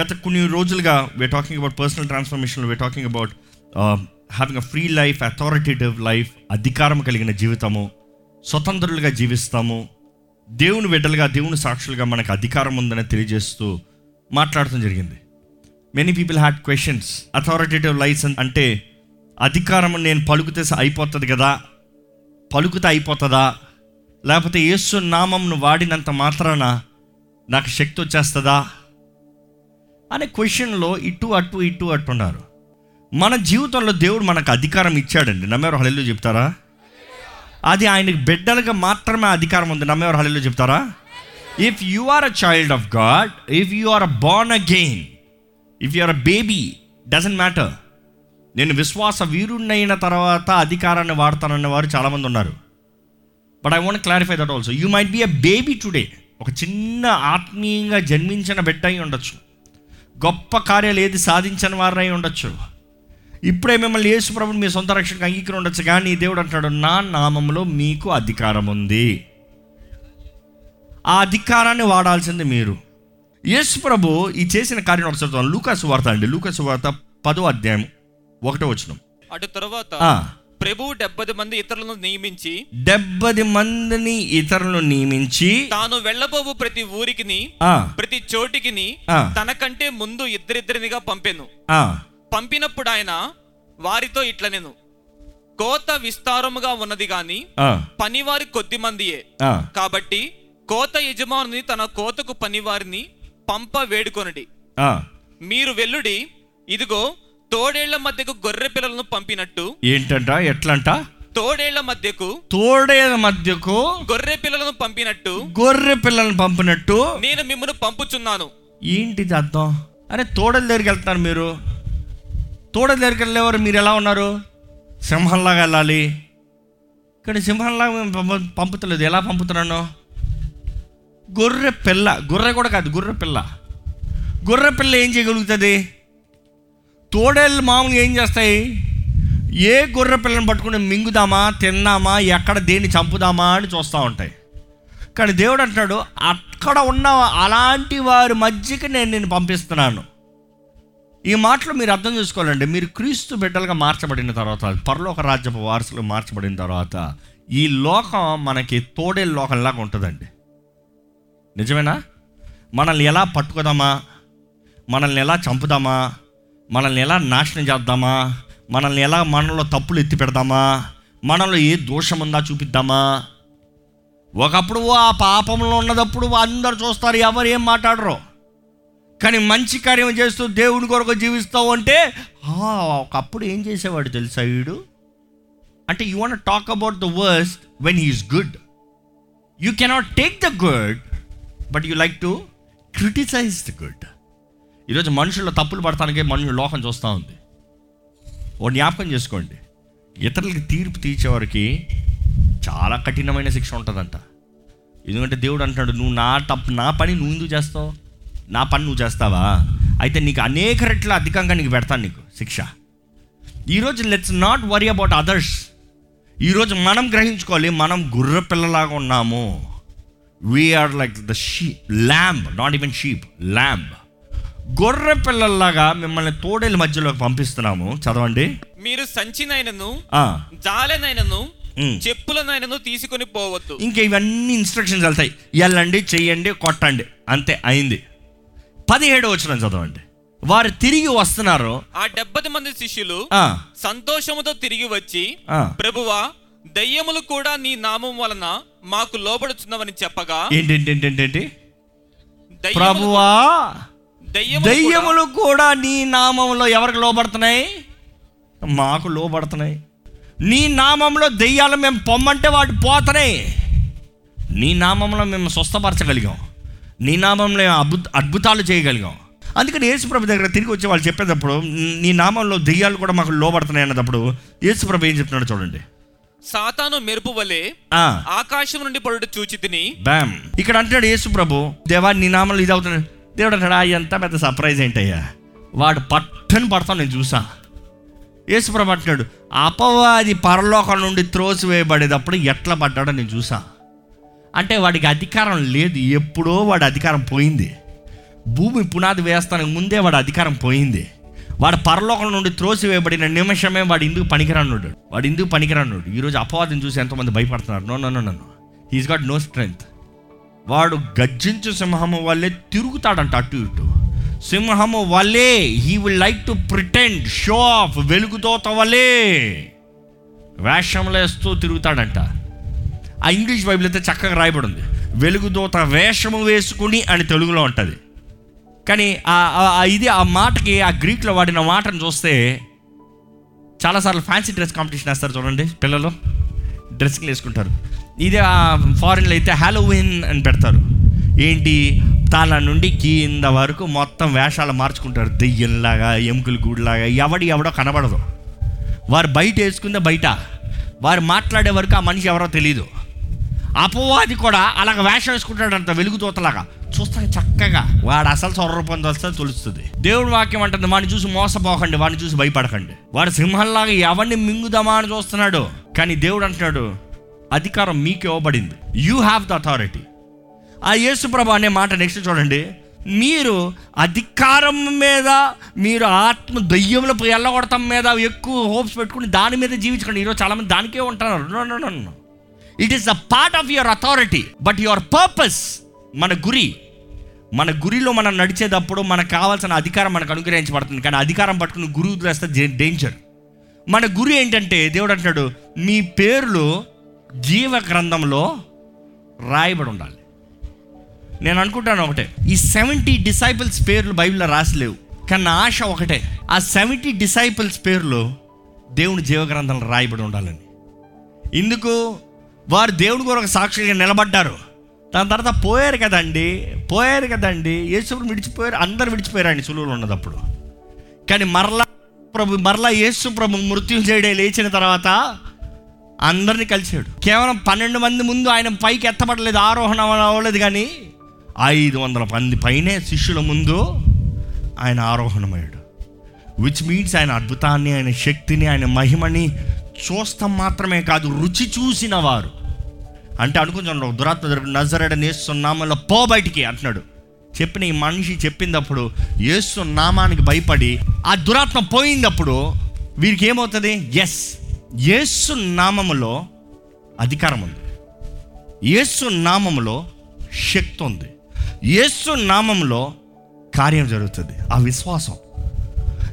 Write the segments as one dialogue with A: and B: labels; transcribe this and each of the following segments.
A: గత కొన్ని రోజులుగా we are talking about personal transformation we are talking about having a free life authoritative life అధికారం కలిగిన జీవితము స్వతంత్రులుగా జీవిస్తాము దేవుని బిడ్డలుగా దేవుని సాక్షులుగా మనకు అధికారం ఉందని తెలియజేస్తూ మాట్లాడటం జరిగింది. Many people had questions authoritative licence అంటే అధికారం నేను పలుకుతే అయిపోతుంది కదా? పలుకుతే అయిపోతుందా? లేకపోతే యేసు నామంను వాడినంత మాత్రాన నాకు శక్తి వచ్చేస్తుందా? అనే క్వశ్చన్లో ఇటు అటు ఇటు అటు ఉన్నారు. మన జీవితంలో దేవుడు మనకు అధికారం ఇచ్చాడండి. నమ్మేవారు హళిలో చెప్తారా? అది ఆయనకి బిడ్డలుగా మాత్రమే అధికారం ఉంది. నమ్మేవారు హళిలో చెప్తారా? If you are a child of God if you are a born again if you are a baby doesn't matter నేను విశ్వాస వీరుణ్ణైన తర్వాత అధికారాన్ని వాడతానన్న వారు చాలామంది ఉన్నారు. But I want clarify that also you might be a baby today ఒక చిన్న ఆత్మీయంగా జన్మించిన బిడ్డ అయి ఉండొచ్చు. గొప్ప కార్యాలు ఏది సాధించిన వారై ఉండొచ్చు. ఇప్పుడే మిమ్మల్ని యేసు ప్రభుని మీ సొంత రక్షణకు అంగీకరి ఉండొచ్చు కానీ దేవుడు అంటాడు నా నామంలో మీకు అధికారం ఉంది. ఆ అధికారాన్ని వాడాల్సింది మీరు. యేసు ప్రభు ఈ చేసిన కార్యం ఒకసారి. లూకాసు వార్త అండి. లూకాసు వార్త పదో అధ్యాయం ఒకటో వచ్చిన
B: అటు తరువాత. ప్రభువు డెబ్బది మంది ఇతరులను నియమించి
A: డెబ్బది మందిని ఇతరులను నియమించి
B: తాను వెళ్ళబోవు ప్రతి ఊరికిని
A: ఆ,
B: ప్రతి చోటికిని
A: ఆ.
B: తనకంటే ముందు ఇద్దరిద్దరినిగా పంపెను పంపినప్పుడు ఆయన వారితో ఇట్ల నేను కోత విస్తారముగా ఉన్నది గాని పనివారి కొద్ది మందియే. కాబట్టి కోత యజమానుని తన కోతకు పనివారిని పంప వేడుకొనడి. మీరు వెల్లుడి ఇదిగో తోడేళ్ళ మధ్యకు గొర్రె పిల్లలను పంపినట్టు.
A: ఏంటంట? ఎట్లంట?
B: తోడేళ్ళ మధ్యకు
A: తోడేల మధ్యకు
B: గొర్రె పిల్లలను పంపినట్టు.
A: గొర్రె పిల్లల్ని పంపినట్టు.
B: నేను మిమ్మల్ని పంపుచున్నాను.
A: ఏంటిది అర్థం? అరే తోడల దగ్గరికి వెళ్తున్నారు మీరు. తోడల దగ్గరికి వెళ్ళేవారు మీరు ఎలా ఉన్నారు? సింహంలాగా వెళ్ళాలి. కానీ సింహంలాగా మేము పంప- పంపుతలేదు. ఎలా పంపుతున్నాను? గొర్రె పిల్ల. గొర్రె కూడా కాదు గొర్రె పిల్ల. గొర్రె పిల్ల ఏం చేయగలుగుతుంది? తోడేళ్ళు మామూలుగా ఏం చేస్తాయి? ఏ గొర్రె పిల్లని పట్టుకుని మింగుదామా తిందామా ఎక్కడ దేన్ని చంపుదామా అని చూస్తూ ఉంటాయి. కానీ దేవుడు అంటున్నాడు అక్కడ ఉన్న అలాంటి వారి మధ్యకి నేను నేను పంపిస్తున్నాను. ఈ మాటలు మీరు అర్థం చేసుకోవాలండి. మీరు క్రీస్తు బిడ్డలుగా మార్చబడిన తర్వాత పరలోక రాజ్యపు వారసులు మార్చబడిన తర్వాత ఈ లోకం మనకి తోడే లోకంలాగా ఉంటుందండి. నిజమేనా? మనల్ని ఎలా పట్టుకుదామా? మనల్ని ఎలా చంపుదామా? మనల్ని ఎలా నాశనం చేద్దామా? మనల్ని ఎలా మనలో తప్పులు ఎత్తి పెడదామా? మనలో ఏ దోషం ఉందా చూపిద్దామా? ఒకప్పుడు ఆ పాపంలో ఉన్నదప్పుడు అందరు చూస్తారు ఎవరు ఏం మాట్లాడరు. కానీ మంచి కార్యం చేస్తూ దేవుని కొరకు జీవిస్తావు అంటే ఒకప్పుడు ఏం చేసేవాడు తెలుసా వీడు? అంటే you want talk about the worst when he's good you cannot take the good but you like to criticise the good ఈరోజు మనుషుల్లో తప్పులు పడటానికే మనుషులు లోకం చూస్తూ ఉంది. ఓ జ్ఞాపకం చేసుకోండి. ఇతరులకి తీర్పు తీర్చేవారికి చాలా కఠినమైన శిక్ష ఉంటుందంట. ఎందుకంటే దేవుడు అంటున్నాడు నువ్వు నా తప్పు నా పని నువ్వు ఎందుకు చేస్తావు? నా పని నువ్వు చేస్తావా? అయితే నీకు అనేక రెట్ల అధికంగా నీకు పెడతాను నీకు శిక్ష. ఈరోజు let's not worry about others ఈరోజు మనం గ్రహించుకోవాలి మనం గుర్ర పిల్లలాగా ఉన్నాము. We are like the she lamb not even sheep lamb గొర్రె పిల్లల్లాగా మిమ్మల్ని తోడేల మధ్యలోకి పంపిస్తున్నాము. చదవండి.
B: మీరు సంచినైనను జాలెనైనను. చెప్పులనైనను తీసుకొని పోవద్దు.
A: ఇంకా ఇవన్నీ ఇన్స్ట్రక్షన్స్ వెళ్తాయి. వెళ్ళండి చెయ్యండి కొట్టండి. అంతే అయింది. పదిహేడు వచ్చిన చదవండి. వారు తిరిగి వస్తున్నారు.
B: ఆ డెబ్బది మంది శిష్యులు సంతోషముతో తిరిగి వచ్చి. ప్రభువా దయ్యములు కూడా నీ నామం వలన మాకు లోబడుచున్నవని చెప్పగా
A: ఏంటి ప్రభువా
B: దయ్యములు కూడా.
A: నీ నామంలో ఎవరికి లోబడుతున్నాయి? మాకు లోబడుతున్నాయి. నీ నామంలో దెయ్యాలు మేము పొమ్మంటే వాటి పోతున్నాయి నీ నామంలో మేము స్వస్థపరచగలిగాం. నీ నామంలో అద్భుతాలు చేయగలిగాం. అందుకని యేసుప్రభు దగ్గర తిరిగి వచ్చి వాళ్ళు చెప్పేటప్పుడు నీ నామంలో దెయ్యాలు కూడా మాకు లోబడుతున్నాయి అన్నప్పుడు యేసుప్రభు ఏం చెప్తున్నాడో చూడండి.
B: సాతాను మెరుపు వలె ఆకాశం నుండి పడుట చూచి తిని
A: బ్యామ్. ఇక్కడ అంటాడు యేసు ప్రభు దేవా నీ నామంలో ఇది అవుతున్నాడు దేవుడు అంటాడు ఎంత పెద్ద సర్ప్రైజ్ ఏంటయ్యా? వాడు పట్టని పడతాను నేను చూసా యేసుప్రభు అంటున్నాడు అపవాది పరలోకం నుండి త్రోసివేయబడేటప్పుడు ఎట్లా పడ్డాడో నేను చూసా అంటే వాడికి అధికారం లేదు ఎప్పుడో వాడి అధికారం పోయింది. భూమి పునాది వేస్తానికి ముందే వాడి అధికారం పోయింది. వాడు పరలోకం నుండి త్రోసివేయబడిన నిమిషమే వాడు ఇందుకు పనికిరానుడు వాడు ఇందుకు పనికిరానుడు ఈరోజు అపవాదం చూసి ఎంతోమంది భయపడుతున్నారు. No no no no he's got no strength వాడు గర్జించు సింహము వల్లే తిరుగుతాడంట అటు ఇటు. సింహము వల్లే he will like to pretend show off వెలుగుతోత వల్లే వేషములేస్తూ తిరుగుతాడంట. ఆ ఇంగ్లీష్ బైబిల్ అయితే చక్కగా రాయబడి ఉంది వెలుగుదోత వేషము వేసుకుని అని తెలుగులో ఉంటుంది. కానీ ఆ- ఇది ఆ మాటకి ఆ గ్రీక్లో వాడిన మాటను చూస్తే చాలాసార్లు ఫ్యాన్సీ డ్రెస్ కాంపిటీషన్ వేస్తారు చూడండి పిల్లలు. డ్రెస్సులు వేసుకుంటారు ఇదే ఫారిన్లో అయితే హ్యాలోవిన్ అని పెడతారు. ఏంటి? తల నుండి కింద వరకు మొత్తం వేషాలు మార్చుకుంటారు. దెయ్యంలాగా ఎముకలు గూడులాగా ఎవడి ఎవడో కనబడదు. వారు బయట వేసుకుందే బయట. వారు మాట్లాడే వరకు ఆ మనిషి ఎవరో తెలియదు అపవాది కూడా అలాగ వేషం వేసుకుంటాడు అంత వెలుగుతోతలాగా చూస్తాను చక్కగా వాడు అసలు స్వరూపం వస్తే తెలుస్తుంది. దేవుడి వాక్యం అంటుంది వాడిని చూసి మోసపోకండి వాడిని చూసి భయపడకండి. వాడు సింహంలాగా ఎవరిని మింగుదామా అని చూస్తున్నాడు. కానీ దేవుడు అంటున్నాడు అధికారం మీకు ఇవ్వబడింది. యూ హ్యావ్ ద అథారిటీ ఆ యేసుప్రభు అనే మాట నెక్స్ట్ చూడండి. మీరు అధికారం మీద మీరు ఆత్మ దయ్యముల ఎల్లగొడతాం మీద ఎక్కువ హోప్స్ పెట్టుకుని దాని మీద జీవించకండి. ఈరోజు చాలామంది దానికే ఉంటున్నారు it is the part of your authority but your purpose మన గురి. మన గురిలో మనం నడిచేటప్పుడు మనకు కావాల్సిన అధికారం మనకు అనుగ్రహించబడుతుంది. కానీ అధికారం పట్టుకుని గురువు వేస్తే డేంజర్ మన గురి ఏంటంటే దేవుడు అంటాడు మీ పేర్లు జీవ గ్రంథంలో రాయబడి ఉండాలి నేను అనుకుంటాను ఒకటే ఈ సెవెంటీ డిసైపుల్స్ పేర్లు బైబిల్లో రాసలేవు కానీ నా ఆశ ఒకటే ఆ సెవెంటీ డిసైపుల్స్ పేర్లు దేవుని జీవగ్రంథంలో రాయబడి ఉండాలని. ఇందుకు వారు దేవుని కొరకు సాక్షిగా నిలబడ్డారు. దాని తర్వాత పోయారు కదండి పోయారు కదండి యేసుప్రభు విడిచిపోయారు అందరు విడిచిపోయారండి సులువులు ఉన్నదప్పుడు. కానీ మరలా ప్రభు మరలా యేసు ప్రభు మృత్యు చేయడే లేచిన తర్వాత అందరిని కలిశాడు. కేవలం పన్నెండు మంది ముందు ఆయన పైకి ఎత్తబడలేదు ఆరోహణ అవ్వలేదు కానీ ఐదు వందల మంది పైనే శిష్యుల ముందు ఆయన ఆరోహణమయ్యాడు. విచ్ మీన్స్ ఆయన అద్భుతాన్ని ఆయన శక్తిని ఆయన మహిమని చూస్తాం మాత్రమే కాదు రుచి చూసిన వారు. అంటే అనుకుంటున్నాడు దురాత్మ నజరడ నేస్తున్నామలో పో బయటికి అంటున్నాడు. చెప్పిన ఈ మనిషి చెప్పినప్పుడు యేసు నామానికి భయపడి ఆ దురాత్మ పోయినప్పుడు వీరికి ఏమవుతుంది? ఎస్ యేసు నామములో అధికారం ఉంది. యేసు నామములో శక్తి ఉంది. యేసు నామములో కార్యం జరుగుతుంది. ఆ విశ్వాసం.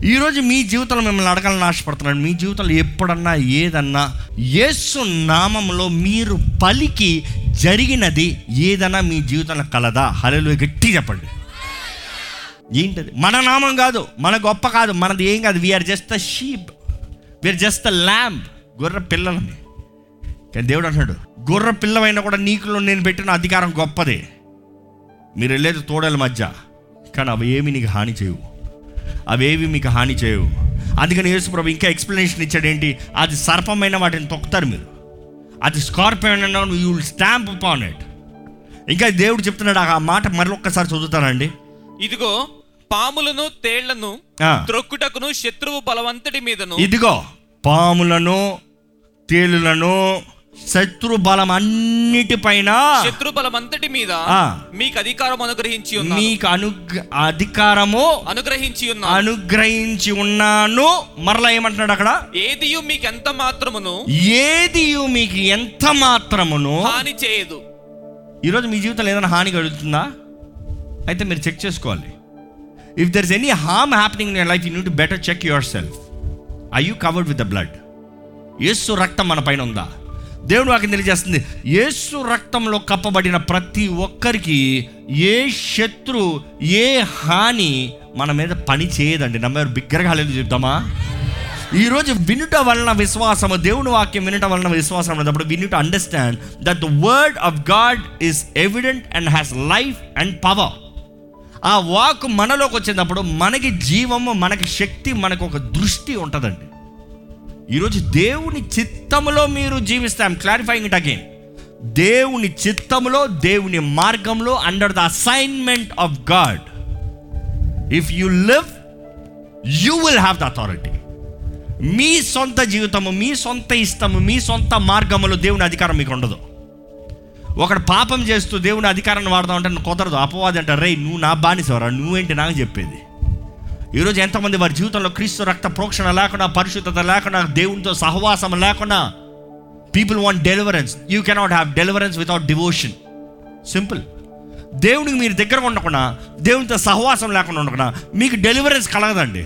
A: ఈరోజు మీ జీవితంలో మిమ్మల్ని అడగాలని ఆశపడుతున్నాను. మీ జీవితంలో ఎప్పుడన్నా ఏదన్నా యేసు నామంలో మీరు పలికి జరిగినది ఏదన్నా మీ జీవితంలో కలదా? హలో గట్టి చెప్పండి. ఏంటది? మన నామం కాదు మన గొప్ప కాదు మనది ఏం కాదు. We are just the sheep we are just the lamb గొర్రె పిల్లలని కానీ దేవుడు అంటున్నాడు గొర్రె పిల్లమైనా కూడా నీకులో నేను పెట్టిన అధికారం గొప్పదే. మీరు వెళ్ళేది తోడల మధ్య కానీ అవి ఏమి నీకు హాని చేయవు. అవేవి మీకు హాని చేయవు. అందుకని యేసుప్రభు ఇంకా ఎక్స్ప్లెనేషన్ ఇచ్చాడు ఏంటి అది సర్పమైన వాటిని తొక్కుతారు మీరు. అది scorpion you will stamp upon it ఇంకా దేవుడు చెప్తున్నాడు ఆ మాట మరొక్కసారి చదువుతానండి
B: ఇదిగో పాములను
A: తేళ్ళను.
B: త్రొక్కుటకును శత్రువు బలవంతటి మీదను.
A: ఇదిగో పాములను తేలులను శత్రు బలం అన్నిటిపైన
B: శత్రు బలమంతటి మీద
A: ఆ.
B: మీకు అధికారం అనుగ్రహించి ఉన్నాను.
A: మీకు అనుగ్ర అధికారము
B: అనుగ్రహించి ఉన్నాను.
A: అనుగ్రహించి ఉన్నాను. మరలా ఏమంటున్నాడు అక్కడ?
B: ఏదియు మీకు ఎంత మాత్రమును?
A: ఏది మీకు ఎంత మాత్రమును?
B: హాని చేయదు.
A: ఈరోజు మీ జీవితంలో ఏదైనా హాని కలుగుతుందా? అయితే మీరు చెక్ చేసుకోవాలి. If there is any harm happening in your life you need better check yourself I you covered with the blood Yesu రక్తం మన పైన ఉందా? దేవుడు వాకి తెలియజేస్తుంది. యేసు రక్తంలో కప్పబడిన ప్రతి ఒక్కరికి ఏ శత్రు ఏ హాని మన మీద పని చేయదండి నమ్మారు బిగ్గరగా లేదు చెప్తామా? ఈరోజు వినుట వలన విశ్వాసము దేవుని వాక్యం వినుట వలన విశ్వాసం అన్నప్పుడు we need understand that the word of God is evident and has life and power ఆ వాక్ మనలోకి వచ్చినప్పుడు మనకి జీవము మనకి శక్తి మనకు ఒక దృష్టి ఉంటుందండి. ఈరోజు దేవుని చిత్తములో మీరు జీవిస్తే ఐమ్ క్లారిఫైయింగ్ ఇట్ అగైన్ దేవుని చిత్తములో దేవుని మార్గంలో under the assignment of God if you live you will have the authority మీ సొంత జీవితము మీ సొంత ఇష్టము మీ సొంత మార్గములో దేవుని అధికారం మీకు ఉండదు. ఒకడు పాపం చేస్తూ దేవుని అధికారాన్ని వాడదాం అంటే నువ్వు కుదరదు అపవాది అంటారు రే నువ్వు నా బానిసవరా? నువ్వేంటి నాకు చెప్పేది? ఈరోజు ఎంతమంది వారి జీవితంలో క్రీస్తు రక్త ప్రోక్షణ లేకుండా పరిశుద్ధత లేకుండా దేవునితో సహవాసం లేకుండా people want deliverance you cannot have deliverance without devotion simple దేవునికి మీరు దగ్గర ఉండకుండా దేవునితో సహవాసం లేకుండా ఉండకుండా మీకు డెలివరెన్స్ కలగదండి.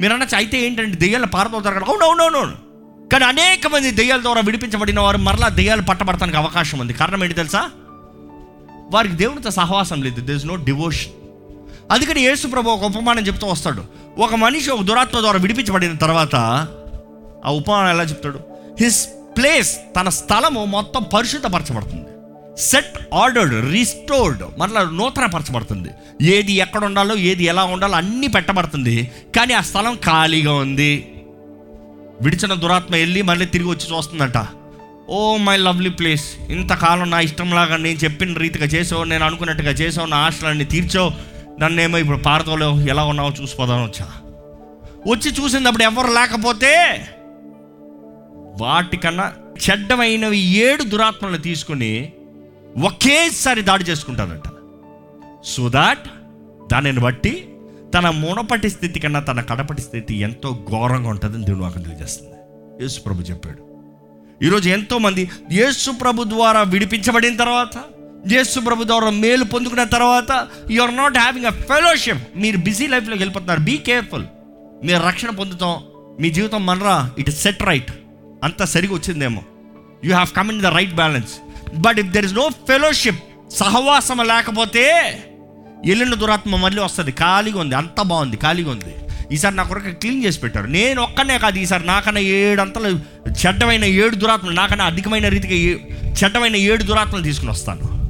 A: మీరు అనొచ్చు అయితే ఏంటంటే దెయ్యాల పారదోతారు కదా అవును oh, కానీ అనేక మంది దెయ్యాల ద్వారా విడిపించబడిన వారు మరలా దెయ్యాలు పట్టబడటానికి అవకాశం ఉంది. కారణం ఏంటి తెలుసా? వారికి దేవునితో సహవాసం లేదు. దిర్ ఇస్ నో డివోషన్ అందుకని యేసు ప్రభు ఒక ఉపమానం చెప్తూ వస్తాడు. ఒక మనిషి ఒక దురాత్మ ద్వారా విడిపించబడిన తర్వాత ఆ ఉపమానం ఎలా చెప్తాడు? హిస్ ప్లేస్ తన స్థలము మొత్తం పరిశుద్ధపరచబడుతుంది. సెట్ ఆర్డర్డ్ రిస్టోర్డ్ మరలా నూతనపరచబడుతుంది. ఏది ఎక్కడ ఉండాలో ఏది ఎలా ఉండాలో అన్నీ పెట్టబడుతుంది. కానీ ఆ స్థలం ఖాళీగా ఉంది. విడిచిన దురాత్మ వెళ్ళి మళ్ళీ తిరిగి వచ్చి చూస్తుందంట. ఓ మై లవ్లీ ప్లేస్ ఇంతకాలం నా ఇష్టంలాగా నేను చెప్పిన రీతిగా చేసావు నేను అనుకున్నట్టుగా చేసావు నా ఆశలన్నీ తీర్చావు. నన్నేమో ఇప్పుడు పారదోలో ఎలా ఉన్నావో చూసిపోదాను వచ్చా. వచ్చి చూసినప్పుడు ఎవరు లేకపోతే వాటికన్నా చెడ్డమైనవి ఏడు దురాత్మలను తీసుకుని ఒకేసారి దాడి చేసుకుంటారంట. సో దాట్ దానిని బట్టి తన మునపటి స్థితి కన్నా తన కడపటి స్థితి ఎంతో ఘోరంగా ఉంటుందని దేవుడు నాకు తెలియజేస్తుంది. యేసు ప్రభు చెప్పాడు. ఈరోజు ఎంతోమంది యేసు ప్రభు ద్వారా విడిపించబడిన తర్వాత యేసు ప్రభు ద్వారా మేలు పొందుకున్న తర్వాత you are not having a fellowship మీరు బిజీ లైఫ్లోకి వెళ్ళిపోతున్నారు. బీ కేర్ఫుల్ మీరు రక్షణ పొందుతాం. మీ జీవితం మనరా. ఇట్ సెట్ రైట్ అంతా సరిగా వచ్చిందేమో. You have come in the right balance but if there is no fellowship సహవాసం లేకపోతే ఎల్లుండి దురాత్మ మళ్ళీ వస్తుంది. ఖాళీగా ఉంది అంత బాగుంది ఖాళీగా ఉంది. ఈసారి నా కొరకు క్లీన్ చేసి పెట్టారు నేను ఒక్కనే కాదు ఈసారి నాకన్నా ఏడు అంతలు చెడ్డమైన ఏడు దురాత్మలు నాకన్నా అధికమైన రీతిగా ఏ- చెడ్డమైన ఏడు దురాత్మలు తీసుకుని వస్తాను.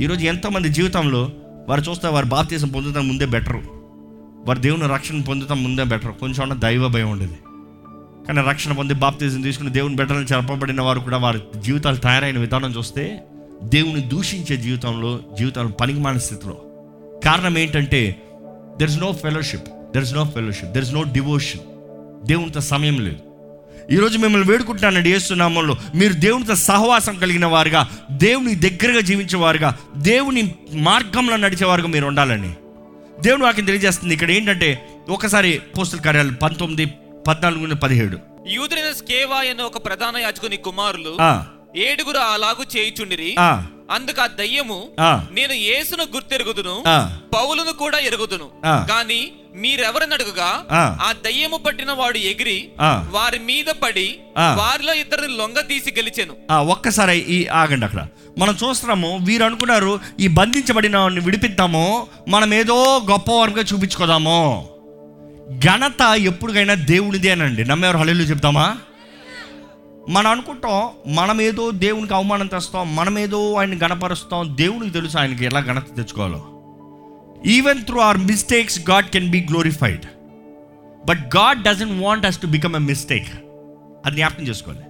A: ఈరోజు ఎంతోమంది జీవితంలో వారు చూస్తే వారు బాప్తీసం పొందుతాం ముందే బెటరు. వారు దేవుని రక్షణ పొందుతాం ముందే బెటర్. కొంచెం దైవ భయం ఉండేది. కానీ రక్షణ పొంది బాప్తీసం తీసుకుని దేవుని బిడ్డలను చెప్పబడిన వారు కూడా వారి జీవితాలు తయారైన విధానం చూస్తే దేవుని దూషించే జీవితంలో జీవితాలు పనికిమాలిన స్థితిలో కారణం ఏంటంటే there is no fellowship there is no fellowship there is no devotion దేవునితో సమయం లేదు. ఈరోజు మిమ్మల్ని వేడుకుంటున్నానండి ఏస్తున్నామంలో మీరు దేవునితో సహవాసం కలిగిన వారుగా దేవుని దగ్గరగా జీవించేవారుగా దేవుని మార్గంలో నడిచేవారుగా మీరు ఉండాలని. దేవుని వాక్యం తెలియజేస్తుంది. ఇక్కడ ఏంటంటే ఒకసారి పోస్టల్ కార్యాలు పంతొమ్మిది పద్నాలుగు పదిహేడు.
B: యూదులైన స్కేవా అనే ఒక ప్రధాన యాజకుని కుమారులు ఏడుగురు అలాగు చేయుచుండిరి. అందుకు ఆ దయ్యము నేను యేసును గుర్తెరుగుదును పౌలును కూడా ఎరుగుదును. కానీ మీరెవరిని అడుగుగా
A: ఆ.
B: దయ్యము పట్టిన వాడు ఎగిరి. వారి మీద పడి. వారిలో ఇద్దరిని లొంగ తీసి గెలిచెను
A: ఆ, ఒక్కసారి ఈ ఆగండి అక్కడ మనం చూస్తున్నాము వీరు అనుకున్నారు ఈ బంధించబడిన విడిపిద్దాము మనం ఏదో గొప్ప వర్గంగా చూపించుకోదాము ఘనత ఎప్పుడుకైనా దేవునిదే అనండి నమ్మేవారు హల్లు చెప్తామా మనం అనుకుంటాం మనమేదో దేవునికి అవమానం తెస్తాం మనమేదో ఆయన గణపరుస్తాం దేవునికి తెలుసు ఆయనకి ఎలా ఘనత తెచ్చుకోవాలో. Even through our mistakes God can be glorified but God doesn't want us to become a mistake అది జ్ఞాపకం చేసుకోవాలి.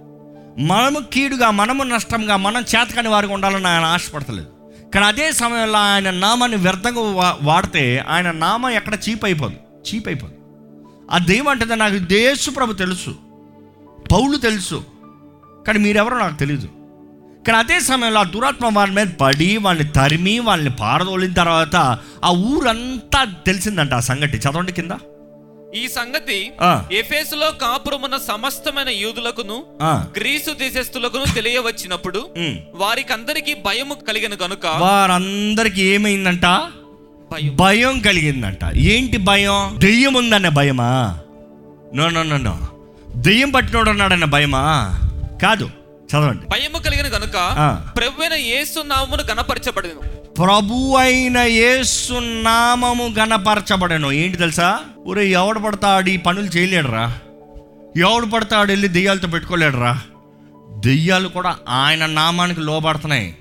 A: మనము కీడుగా మనము నష్టంగా మనం చేతకాని వారికి ఉండాలని ఆయన ఆశపడతలేదు. కానీ అదే సమయంలో ఆయన నామాన్ని వ్యర్థంగా వా- వాడితే ఆయన నామం ఎక్కడ చీప్ అయిపోదు చీప్ అయిపోదు. ఆ దెయ్యం అంటే నాకు దేశు ప్రభు తెలుసు పౌలు తెలుసు కానీ మీరెవరో నాకు తెలియదు కానీ అదే సమయంలో ఆ దురాత్మ వారి మీద పడి వాళ్ళని తరిమి వాళ్ళని పారదోలిన తర్వాత ఆ ఊరంతా తెలిసిందంట ఆ సంగతి. చదవండి కింద.
B: ఈ సంగతి ఎఫేసులో కాపురమున్న సమస్తమైన యూదులకును గ్రీసు దేశస్థులకును తెలియవచ్చినప్పుడు
A: ఉమ్.
B: వారికందరికి భయము కలిగిన గనుక
A: వారందరికి ఏమైందంట?
B: భయం.
A: భయం కలిగిందంట. ఏంటి భయం? దెయ్యం ఉందన్న భయమా నో నో నో. దెయ్యం పట్టినోడు ఉన్నాడన్న భయమా? కాదు చదవండి.
B: భయము కలిగిన గనుక
A: ఆ.
B: ప్రభువైన యేసు నామమును గణపరచబడను.
A: ప్రభు అయిన యేసు నామము గణపరచబడను. ఏంటి తెలుసా? ఊరే ఎవడు పడతాడు ఈ పనులు చేయలేడురా? ఎవడు పడతాడు వెళ్ళి దెయ్యాలతో పెట్టుకోలేడురా? దెయ్యాలు కూడా ఆయన నామానికి లోబడుతున్నాయి.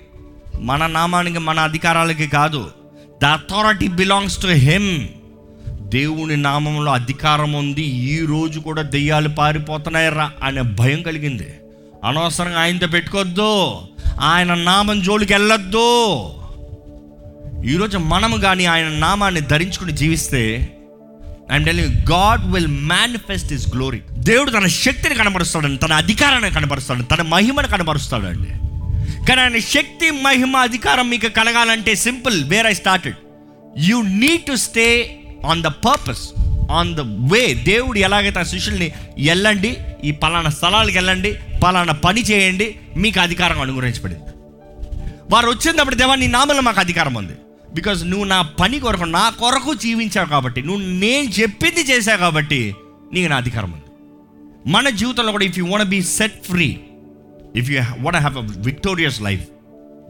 A: మన నామానికి మన అధికారాలకి కాదు. The authority belongs to him దేవుని నామంలో అధికారం ఉంది. ఈ రోజు కూడా దెయ్యాలు పారిపోతున్నాయి రా అనే భయం కలిగింది. అనవసరంగా ఆయనతో పెట్టుకోవద్దు. ఆయన నామం జోలికి వెళ్ళొద్దు. ఈరోజు మనము కానీ ఆయన నామాన్ని ధరించుకుని జీవిస్తే I'm telling God will manifest his glory దేవుడు తన శక్తిని కనబరుస్తాడండి తన అధికారాన్ని కనబరుస్తాడు తన మహిమను కనబరుస్తాడండి. కానీ ఆయన శక్తి మహిమ అధికారం మీకు కలగాలంటే simple where I started you need to stay on the purpose on the way దేవుడు ఎలాగైతే ఆ శిష్యుల్ని వెళ్ళండి ఈ పలానా స్థలాలకు వెళ్ళండి పలానా పని చేయండి మీకు అధికారం అనుగ్రహించబడింది. వారు వచ్చినప్పుడు దేవా నీ నామలో మాకు అధికారం ఉంది. బికాజ్ నువ్వు నా పని కొరకు నా కొరకు జీవించావు కాబట్టి నువ్వు నేను చెప్పింది చేశావు కాబట్టి నీకు నా అధికారం ఉంది. మన జీవితంలో కూడా if you want be set free if you want have a victorious life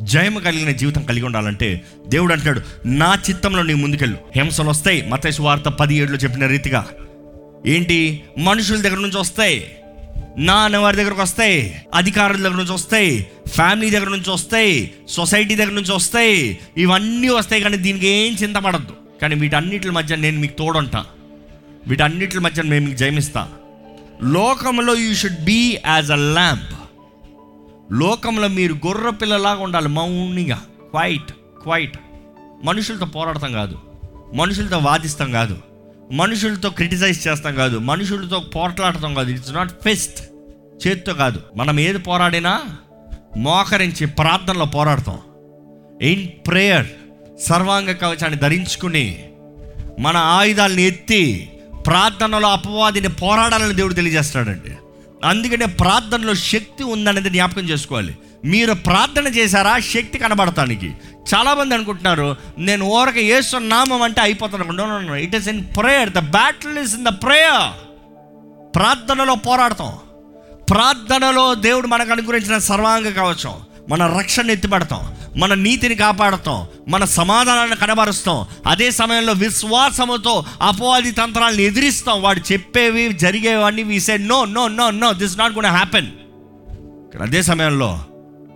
A: జయము కలిగిన జీవితం కలిగి ఉండాలంటే దేవుడు అంటాడు నా చిత్తంలో నీ ముందుకెళ్ళు. హింసలు వస్తాయి. మతేసు వార్త పది ఏడులో చెప్పిన రీతిగా ఏంటి? మనుషుల దగ్గర నుంచి వస్తాయి. నా అనేవారి దగ్గరకు వస్తాయి. అధికారుల దగ్గర నుంచి వస్తాయి. ఫ్యామిలీ దగ్గర నుంచి వస్తాయి. సొసైటీ దగ్గర నుంచి వస్తాయి. ఇవన్నీ వస్తాయి కానీ దీనికి ఏం చింతపడద్దు కానీ వీటన్నిటి మధ్య నేను మీకు తోడుంటా. వీటన్నిటి మధ్య మేము మీకు జయమిస్తా. లోకంలో you should be as a lamb లోకంలో మీరు గొర్రె పిల్లలాగా ఉండాలి. మౌనిగా. క్వైట్ క్వైట్ మనుషులతో పోరాడతాం కాదు. మనుషులతో వాదిస్తాం కాదు. మనుషులతో క్రిటిసైజ్ చేస్తాం కాదు. మనుషులతో పోట్లాడతాం కాదు. ఇట్స్ నాట్ ఫెస్ట్ చేత్తో కాదు. మనం ఏది పోరాడినా మోకరించి ప్రార్థనలో పోరాడతాం. ఇన్ ప్రేయర్ సర్వాంగ కవచాన్ని ధరించుకుని మన ఆయుధాలను ఎత్తి ప్రార్థనలో అపవాదిని పోరాడాలని దేవుడు తెలియజేస్తాడండి అందుకనే ప్రార్థనలో శక్తి ఉందనేది జ్ఞాపకం చేసుకోవాలి. మీరు ప్రార్థన చేశారా? శక్తి కనబడటానికి. చాలామంది అనుకుంటున్నారు నేను ఓరక ఏసున్నామం అంటే అయిపోతాను. It is in prayer the battle is in the prayer ప్రార్థనలో పోరాడతాం. ప్రార్థనలో దేవుడు మనకు అనుగ్రహించిన సర్వాంగ కవచం. మన రక్షణ ఎత్తిపడతాం మన నీతిని కాపాడుతాం మన సమాధానాన్ని కనబరుస్తాం. అదే సమయంలో విశ్వాసముతో అపవాది తంత్రాలను ఎదిరిస్తాం. వాడు చెప్పేవి జరిగేవన్నీ we say no no no no this not gonna happen అదే సమయంలో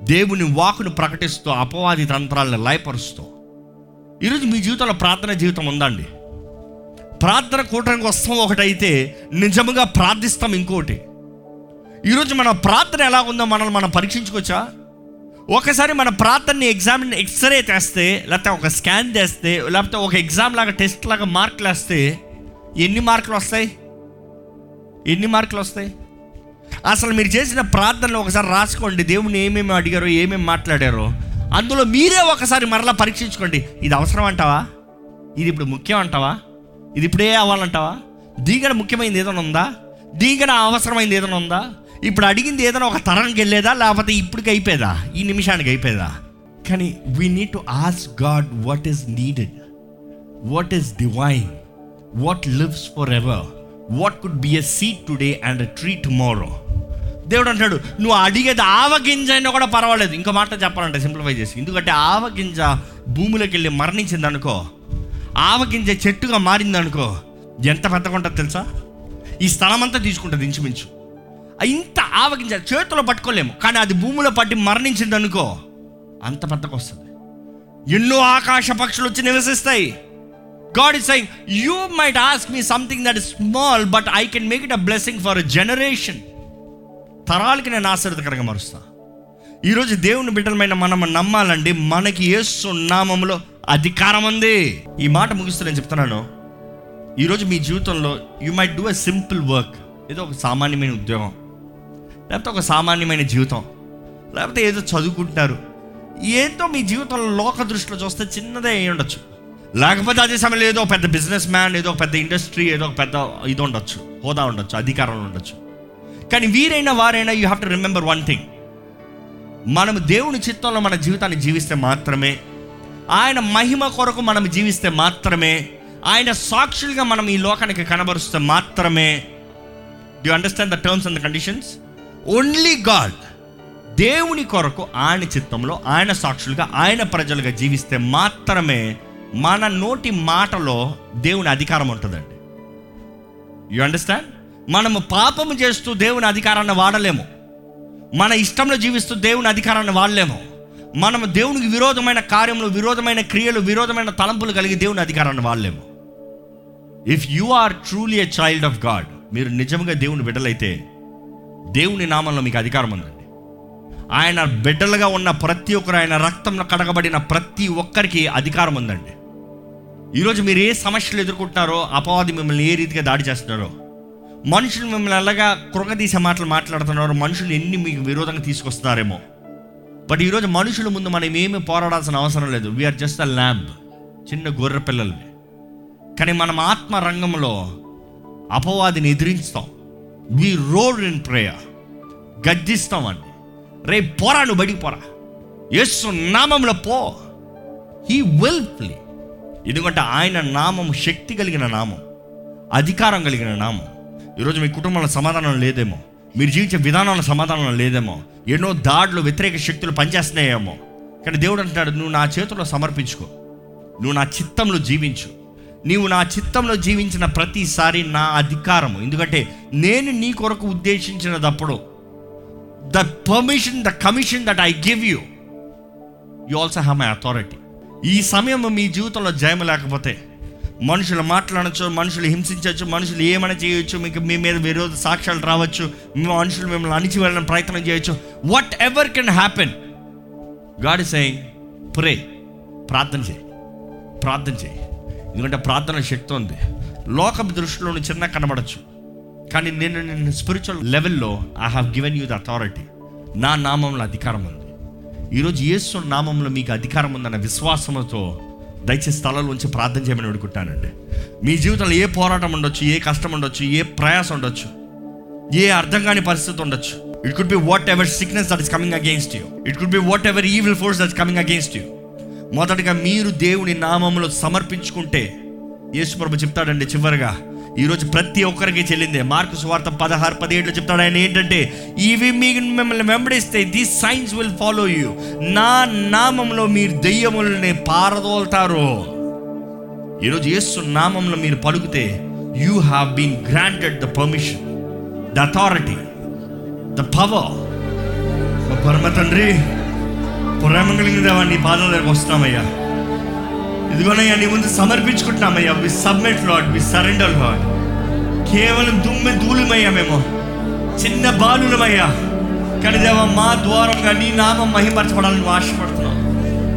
A: దేవుని వాకును ప్రకటిస్తూ అపవాది తంత్రాలను లయపరుస్తూ ఈరోజు మీ జీవితంలో ప్రార్థన జీవితం ఉందండి. ప్రార్థన కూటమికి వస్తాం ఒకటైతే నిజముగా ప్రార్థిస్తాం ఇంకోటి. ఈరోజు మన ప్రార్థన ఎలా ఉందో మనల్ని మనం పరీక్షించుకోవచ్చా? ఒకసారి మన ప్రార్థనని ఎగ్జామిన్ ఎక్స్రే చేస్తే లేకపోతే ఒక స్కాన్ చేస్తే లేకపోతే ఒక ఎగ్జామ్ లాగా టెస్ట్ లాగా మార్కులు వేస్తే ఎన్ని మార్కులు వస్తాయి? ఎన్ని మార్కులు వస్తాయి? అసలు మీరు చేసిన ప్రార్థనలు ఒకసారి రాసుకోండి. దేవుని ఏమేమి అడిగారో ఏమేమి మాట్లాడారో అందులో మీరే ఒకసారి మరలా పరీక్షించుకోండి. ఇది అవసరం అంటావా? ఇది ఇప్పుడు ముఖ్యం అంటావా? ఇది ఇప్పుడే అవ్వాలంటావా? దీగడ ముఖ్యమైనది ఏదైనా ఉందా? దీగడ అవసరమైనది ఏదైనా ఉందా? ఇప్పుడు అడిగింది ఏదైనా ఒక తరానికి వెళ్ళేదా? లేకపోతే ఇప్పటికి అయిపోయేదా? ఈ నిమిషానికి అయిపోయేదా? కానీ we need to ask God what is needed what is divine what lives forever what could be a seed today and a tree tomorrow దేవుడు అంటాడు నువ్వు అడిగేది ఆవగింజ అయినా కూడా పర్వాలేదు. ఇంకో మాట చెప్పాలంటే సింప్లిఫై చేసి ఎందుకంటే ఆవగింజ భూమిలోకి వెళ్ళి మరణించింది అనుకో ఆవగింజ చెట్టుగా మారిందనుకో ఎంత పెద్దగా ఉంటుంది తెలుసా? ఈ స్థలం అంతా తీసుకుంటుంది ఇంచుమించు. ఇంత ఆవగింజ చేతిలో పట్టుకోలేము. కానీ అది భూమిలో పట్టి మరణించింది అనుకో అంత పెద్దకు వస్తుంది. ఎన్నో ఆకాశ పక్షులు వచ్చి నివసిస్తాయి. God is saying you might ask me something that is small but I can make it a blessing for generation తరాలకి నేను ఆశ్చర్యకరంగా మరుస్తా. ఈరోజు దేవుని బిడ్డలమైన మనం నమ్మాలండి మనకి యేసు నామంలో అధికారం ఉంది. ఈ మాట ముగిస్తూ నేను చెప్తున్నాను. ఈరోజు మీ జీవితంలో you might do a simple work ఏదో ఒక సామాన్యమైన ఉద్యోగం. లేకపోతే ఒక సామాన్యమైన జీవితం. లేకపోతే ఏదో చదువుకుంటున్నారు. ఏదో మీ జీవితంలో లోక దృష్టిలో చూస్తే చిన్నదే అయి ఉండొచ్చు. లేకపోతే అదే సమయంలో ఏదో పెద్ద బిజినెస్ మ్యాన్ ఏదో ఒక పెద్ద ఇండస్ట్రీ ఏదో ఒక పెద్ద ఇది ఉండొచ్చు. హోదా ఉండొచ్చు అధికారం ఉండొచ్చు. కానీ వీరైనా వారైనా you have to remember one thing మనం దేవుని చిత్తంలో మన జీవితాన్ని జీవిస్తే మాత్రమే ఆయన మహిమ కొరకు మనం జీవిస్తే మాత్రమే ఆయన సాక్షులుగా మనం ఈ లోకానికి కనబరుస్తే మాత్రమే. You understand the terms and the conditions only God దేవుని కొరకు ఆయన చిత్తంలో ఆయన సాక్షులుగా ఆయన ప్రజలుగా జీవిస్తే మాత్రమే మన నోటి మాటలో దేవుని అధికారం ఉంటుందండి. యు అండర్స్టాండ్ మనము పాపము చేస్తూ దేవుని అధికారాన్ని వాడలేము. మన ఇష్టంలో జీవిస్తూ దేవుని అధికారాన్ని వాడలేము. మనము దేవునికి విరోధమైన కార్యములు విరోధమైన క్రియలు విరోధమైన తలంపులు కలిగి దేవుని అధికారాన్ని వాడలేము. If you are truly a child of God మీరు నిజంగా దేవుని బిడ్డలైతే దేవుని నామంలో మీకు అధికారం ఉందండి. ఆయన బిడ్డలుగా ఉన్న ప్రతి ఒక్కరు ఆయన రక్తంలో కడగబడిన ప్రతి ఒక్కరికి అధికారం ఉందండి. ఈరోజు మీరు ఏ సమస్యలు ఎదుర్కొంటున్నారో అపవాది మిమ్మల్ని ఏ రీతిగా దాడి చేస్తున్నారో మనుషులు మిమ్మల్ని అలాగా కృగదీసే మాటలు మాట్లాడుతున్నారు మనుషులు ఎన్ని మీకు విరోధంగా తీసుకొస్తున్నారేమో. బట్ ఈరోజు మనుషుల ముందు మనం ఏమి పోరాడాల్సిన అవసరం లేదు. వీఆర్ జస్ట్ అ ల్యాంబ్ చిన్న గొర్రె పిల్లల్ని. కానీ మనం ఆత్మ రంగంలో అపవాదిని ఎదిరించుతాం. వి రోడ్ ఇన్ ప్రేయర్ గద్దిస్తామని రే పోరా నువ్వు బయటికి పోరా. యేసు నామంలో పో. హీ విల్ ప్లే ఎందుకంటే ఆయన నామం శక్తి కలిగిన నామం అధికారం కలిగిన నామం. ఈరోజు మీ కుటుంబంలో సమాధానం లేదేమో. మీరు జీవించే విధానంలో సమాధానం లేదేమో. ఎన్నో దాడులు వ్యతిరేక శక్తులు పనిచేస్తున్నాయేమో. కానీ దేవుడు అంటాడు నువ్వు నా చేతుల్లో సమర్పించుకో. నువ్వు నా చిత్తంలో జీవించు. నీవు నా చిత్తంలో జీవించిన ప్రతిసారి నా అధికారము. ఎందుకంటే నేను నీ కొరకు ఉద్దేశించినదప్పుడు the permission the commission that I give you you also have my authority ఈ సమయం మీ జీవితంలో జయం లేకపోతే మనుషులు మాట్లాడచ్చు మనుషులు హింసించవచ్చు మనుషులు ఏమైనా చేయొచ్చు మీకు మీ మీద విరోధ సాక్ష్యాలు రావచ్చు మీ మనుషులు మిమ్మల్ని అణిచివేయాలని ప్రయత్నం చేయొచ్చు. Whatever can happen God says pray ప్రార్థన చేయి. ప్రార్థన చేయి. ఎందుకంటే ప్రార్థన శక్తి ఉంది. లోక దృష్టిలో చిన్న కనబడచ్చు. కానీ నేను నేను స్పిరిచువల్ లెవెల్లో I have given you the authority నా నామంలో అధికారం ఉంది. ఈరోజు యేసు నామంలో మీకు అధికారం ఉందన్న విశ్వాసంతో దయచేసి స్థలంలోంచి ప్రార్థన చేయమని అడుగుతానండి. మీ జీవితంలో ఏ పోరాటం ఉండొచ్చు ఏ కష్టం ఉండొచ్చు ఏ ప్రయాసం ఉండొచ్చు ఏ అర్థం కాని పరిస్థితి ఉండొచ్చు. It could be whatever sickness that is coming against you it could be whatever evil force that coming against you మొదటగా మీరు దేవుని నామంలో సమర్పించుకుంటే యేసుప్రభు చెప్తాడండి చివరిగా. ఈరోజు ప్రతి ఒక్కరికి చెల్లిందే. మార్కు సువార్త పదహారు పదిహేడులో చెప్తాడు ఆయన ఏంటంటే ఇవి మీ మిమ్మల్ని వెంబడిస్తే these signs will follow you. నా నామంలో మీరు దెయ్యములని పారదోల్తారు. ఈరోజు యేసు నామంలో మీరు పలుకుతే you have been granted the permission the authority the power. పరమ తండ్రి ప్రేమ కలిగిన దేవా నీ పాదం దగ్గరకు వస్తున్నామయ్యా. ఇదిగోనయ్యా నీ ముందు సమర్పించుకుంటున్నామయ్యా. We submit Lord we surrender Lord కేవలం దుమ్మె ధూళిమయ్యా మేము. చిన్న బాలులమయ్యా. కానీ దేవా మా ద్వారంగా నీ నామం మహిమపరచబడాలని నువ్వు ఆశపడుతున్నావు.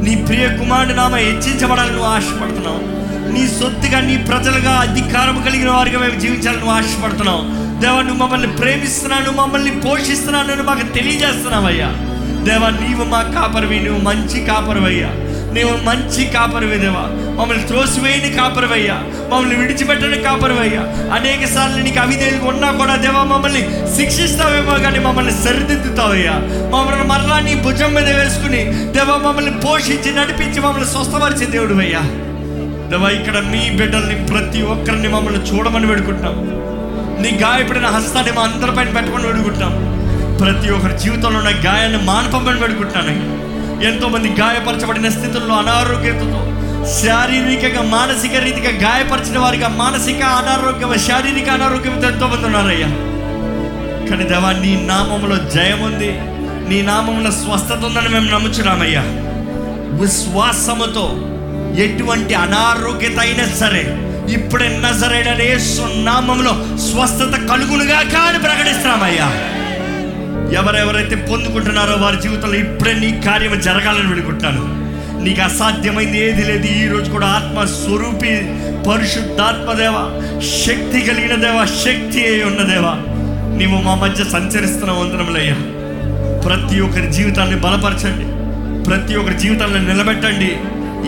A: నీ ప్రియ కుమారుడి నామ హెచ్చించబడాలని నువ్వు ఆశపడుతున్నావు. నీ సొత్తుగా నీ ప్రజలుగా అధికారం కలిగిన వారిగా మేము జీవించాలని నువ్వు ఆశపడుతున్నావు. దేవా నువ్వు మమ్మల్ని ప్రేమిస్తున్నాను మమ్మల్ని పోషిస్తున్నాను మాకు తెలియజేస్తున్నావయ్యా. దేవా నీవు మా కాపరివి నువ్వు మంచి కాపరివయ్యా. నీవు మంచి కాపరివి దేవా. మమ్మల్ని త్రోసివేయని కాపరివయ్యా. మమ్మల్ని విడిచిపెట్టని కాపరివయ్యా. అనేక సార్లు నీకు అవిధేయులు ఉన్నా కూడా దేవా మమ్మల్ని శిక్షిస్తావేమో కానీ మమ్మల్ని సరిదిద్దుతావయ్యా. మమ్మల్ని మరలా నీ భుజం మీద వేసుకుని దేవా మమ్మల్ని పోషించి నడిపించి మమ్మల్ని స్వస్థపరిచే దేవుడు అయ్యా దేవా ఇక్కడ మీ బిడ్డల్ని ప్రతి ఒక్కరిని మమ్మల్ని చూడమని పెడుకుంటాం నీ గాయపడిన హస్తాన్ని మా అందరిపైన పెట్టమని పెడుకుంటాం ప్రతి ఒక్కరి జీవితంలో ఉన్న గాయాన్ని మానపమని వేడుకుంటున్నాను ఎంతోమంది గాయపరచబడిన స్థితుల్లో అనారోగ్యతతో శారీరకంగా మానసిక రీతిగా గాయపరిచిన వారిగా మానసిక అనారోగ్యం శారీరక అనారోగ్యంతో ఎంతోమంది ఉన్నారయ్యా. కానీ దేవా నీ నామంలో జయం ఉంది నీ నామంలో స్వస్థత ఉందని మేము నమ్ముచున్నామయ్యా. విశ్వాసముతో ఎటువంటి అనారోగ్యత అయినా సరే ఇప్పుడే నజరైన నామంలో స్వస్థత కలుగునుగా కానీ ప్రకటిస్తున్నామయ్యా. ఎవరెవరైతే పొందుకుంటున్నారో వారి జీవితంలో ఇప్పుడే నీ కార్యం జరగాలని వెళ్ళుకుంటాను నీకు అసాధ్యమైంది ఏది లేదు. ఈరోజు కూడా ఆత్మ స్వరూపి పరిశుద్ధాత్మదేవ శక్తి కలిగిన దేవ శక్తి అయి ఉన్నదేవ నీవు మా మధ్య సంచరిస్తున్న వందనములయ్యా ప్రతి ఒక్కరి జీవితాన్ని బలపరచండి. ప్రతి ఒక్కరి జీవితాన్ని నిలబెట్టండి.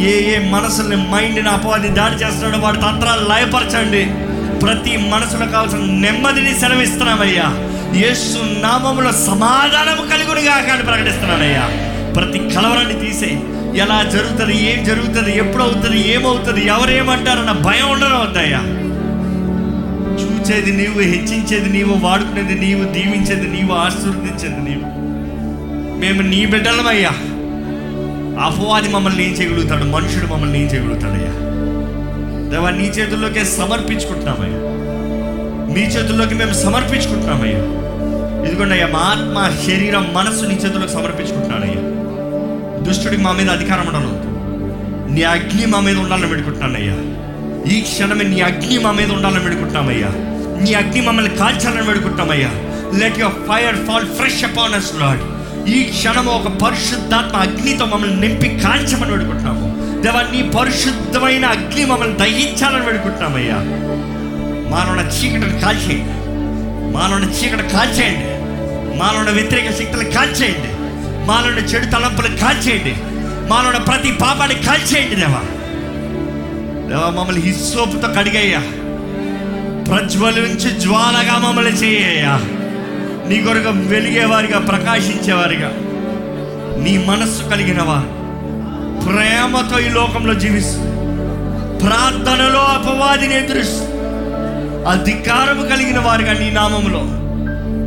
A: ఏ ఏ మనసుల్ని మైండ్ని అపవాది దాడి చేస్తున్నాడో వాడి తంత్రాలు లయపరచండి. ప్రతి మనసులో కావాల్సిన నెమ్మదిని సెలవిస్తున్నామయ్యా. యేసు నామములో సమాధానము కలుగునిగా కానీ ప్రకటిస్తున్నానయ్యా. ప్రతి కలవరాన్ని తీసే. ఎలా జరుగుతుంది ఏం జరుగుతుంది ఎప్పుడు అవుతుంది ఏమవుతుంది ఎవరేమంటారన్న భయం ఉండడం వద్దయ్యా. చూచేది నీవు హెచ్చించేది నీవు వాడుకునేది నీవు దీవించేది నీవు ఆశీర్వదించేది నీవు. మేము నీ బిడ్డలమయ్యా. అపవాది మమ్మల్ని ఏం చేయగలుగుతాడు మనుషుడు మమ్మల్ని ఏం చేయగలుగుతాడయ్యా. దేవా నీ చేతుల్లోకే సమర్పించుకుంటున్నామయ్యా. మీ చేతుల్లోకి మేము సమర్పించుకుంటున్నామయ్యా. ఇదిగోండి అయ్యా మా ఆత్మ శరీరం మనస్సు నీ చేతులకు సమర్పించుకుంటున్నానయ్యా దుష్టుడికి మా మీద అధికారం ఉండను నీ అగ్ని మా మీద ఉండాలని పెడుకుంటున్నానయ్యా ఈ క్షణమే నీ అగ్ని మా మీద ఉండాలని పెడుకుంటున్నామయ్యా నీ అగ్ని మమ్మల్ని కాల్చాలని పెడుకుంటామయ్యా let your fire fall fresh upon us Lord ఈ క్షణము ఒక పరిశుద్ధాత్మ అగ్నితో మమ్మల్ని నింపి కాల్చమని పెడుకుంటున్నాము దేవా నీ పరిశుద్ధమైన అగ్ని మమ్మల్ని దహించాలని పెడుకుంటున్నామయ్యా మానవుల చీకటిని కాల్చేయండి. మానవుని చీకటి కాల్చేయండి. మానవుని వ్యతిరేక శక్తులు కాల్చేయండి. మాలోని చెడు తలంపులు కాల్చేయండి. మాలోని ప్రతి పాపాన్ని కాల్చేయండి దేవా. దేవా మమ్మల్ని హిస్సోపుతో కడిగయ్యా. ప్రజ్వలించి జ్వాలగా మమ్మల్ని చేయ్యా నీ కొరకు వెలిగేవారిగా ప్రకాశించేవారిగా నీ మనస్సు కలిగిన వారు ప్రేమతో ఈ లోకంలో జీవిస్తూ ప్రార్థనలో అపవాదిని ఎదురుస్తూ అధికారము కలిగిన వారుగా నీ నామంలో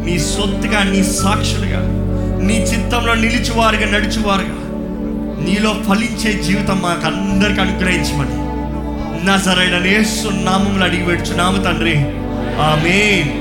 A: నీ సొత్తుగా నీ సాక్షులుగా నీ చిత్తంలో నిలిచివారుగా నడిచివారుగా నీలో ఫలించే జీవితం మాకు అందరికి అనుగ్రహించమని. సరైన నేసు నామములు అడిగి పెడుచున్నాము తండ్రి. ఆమెన్.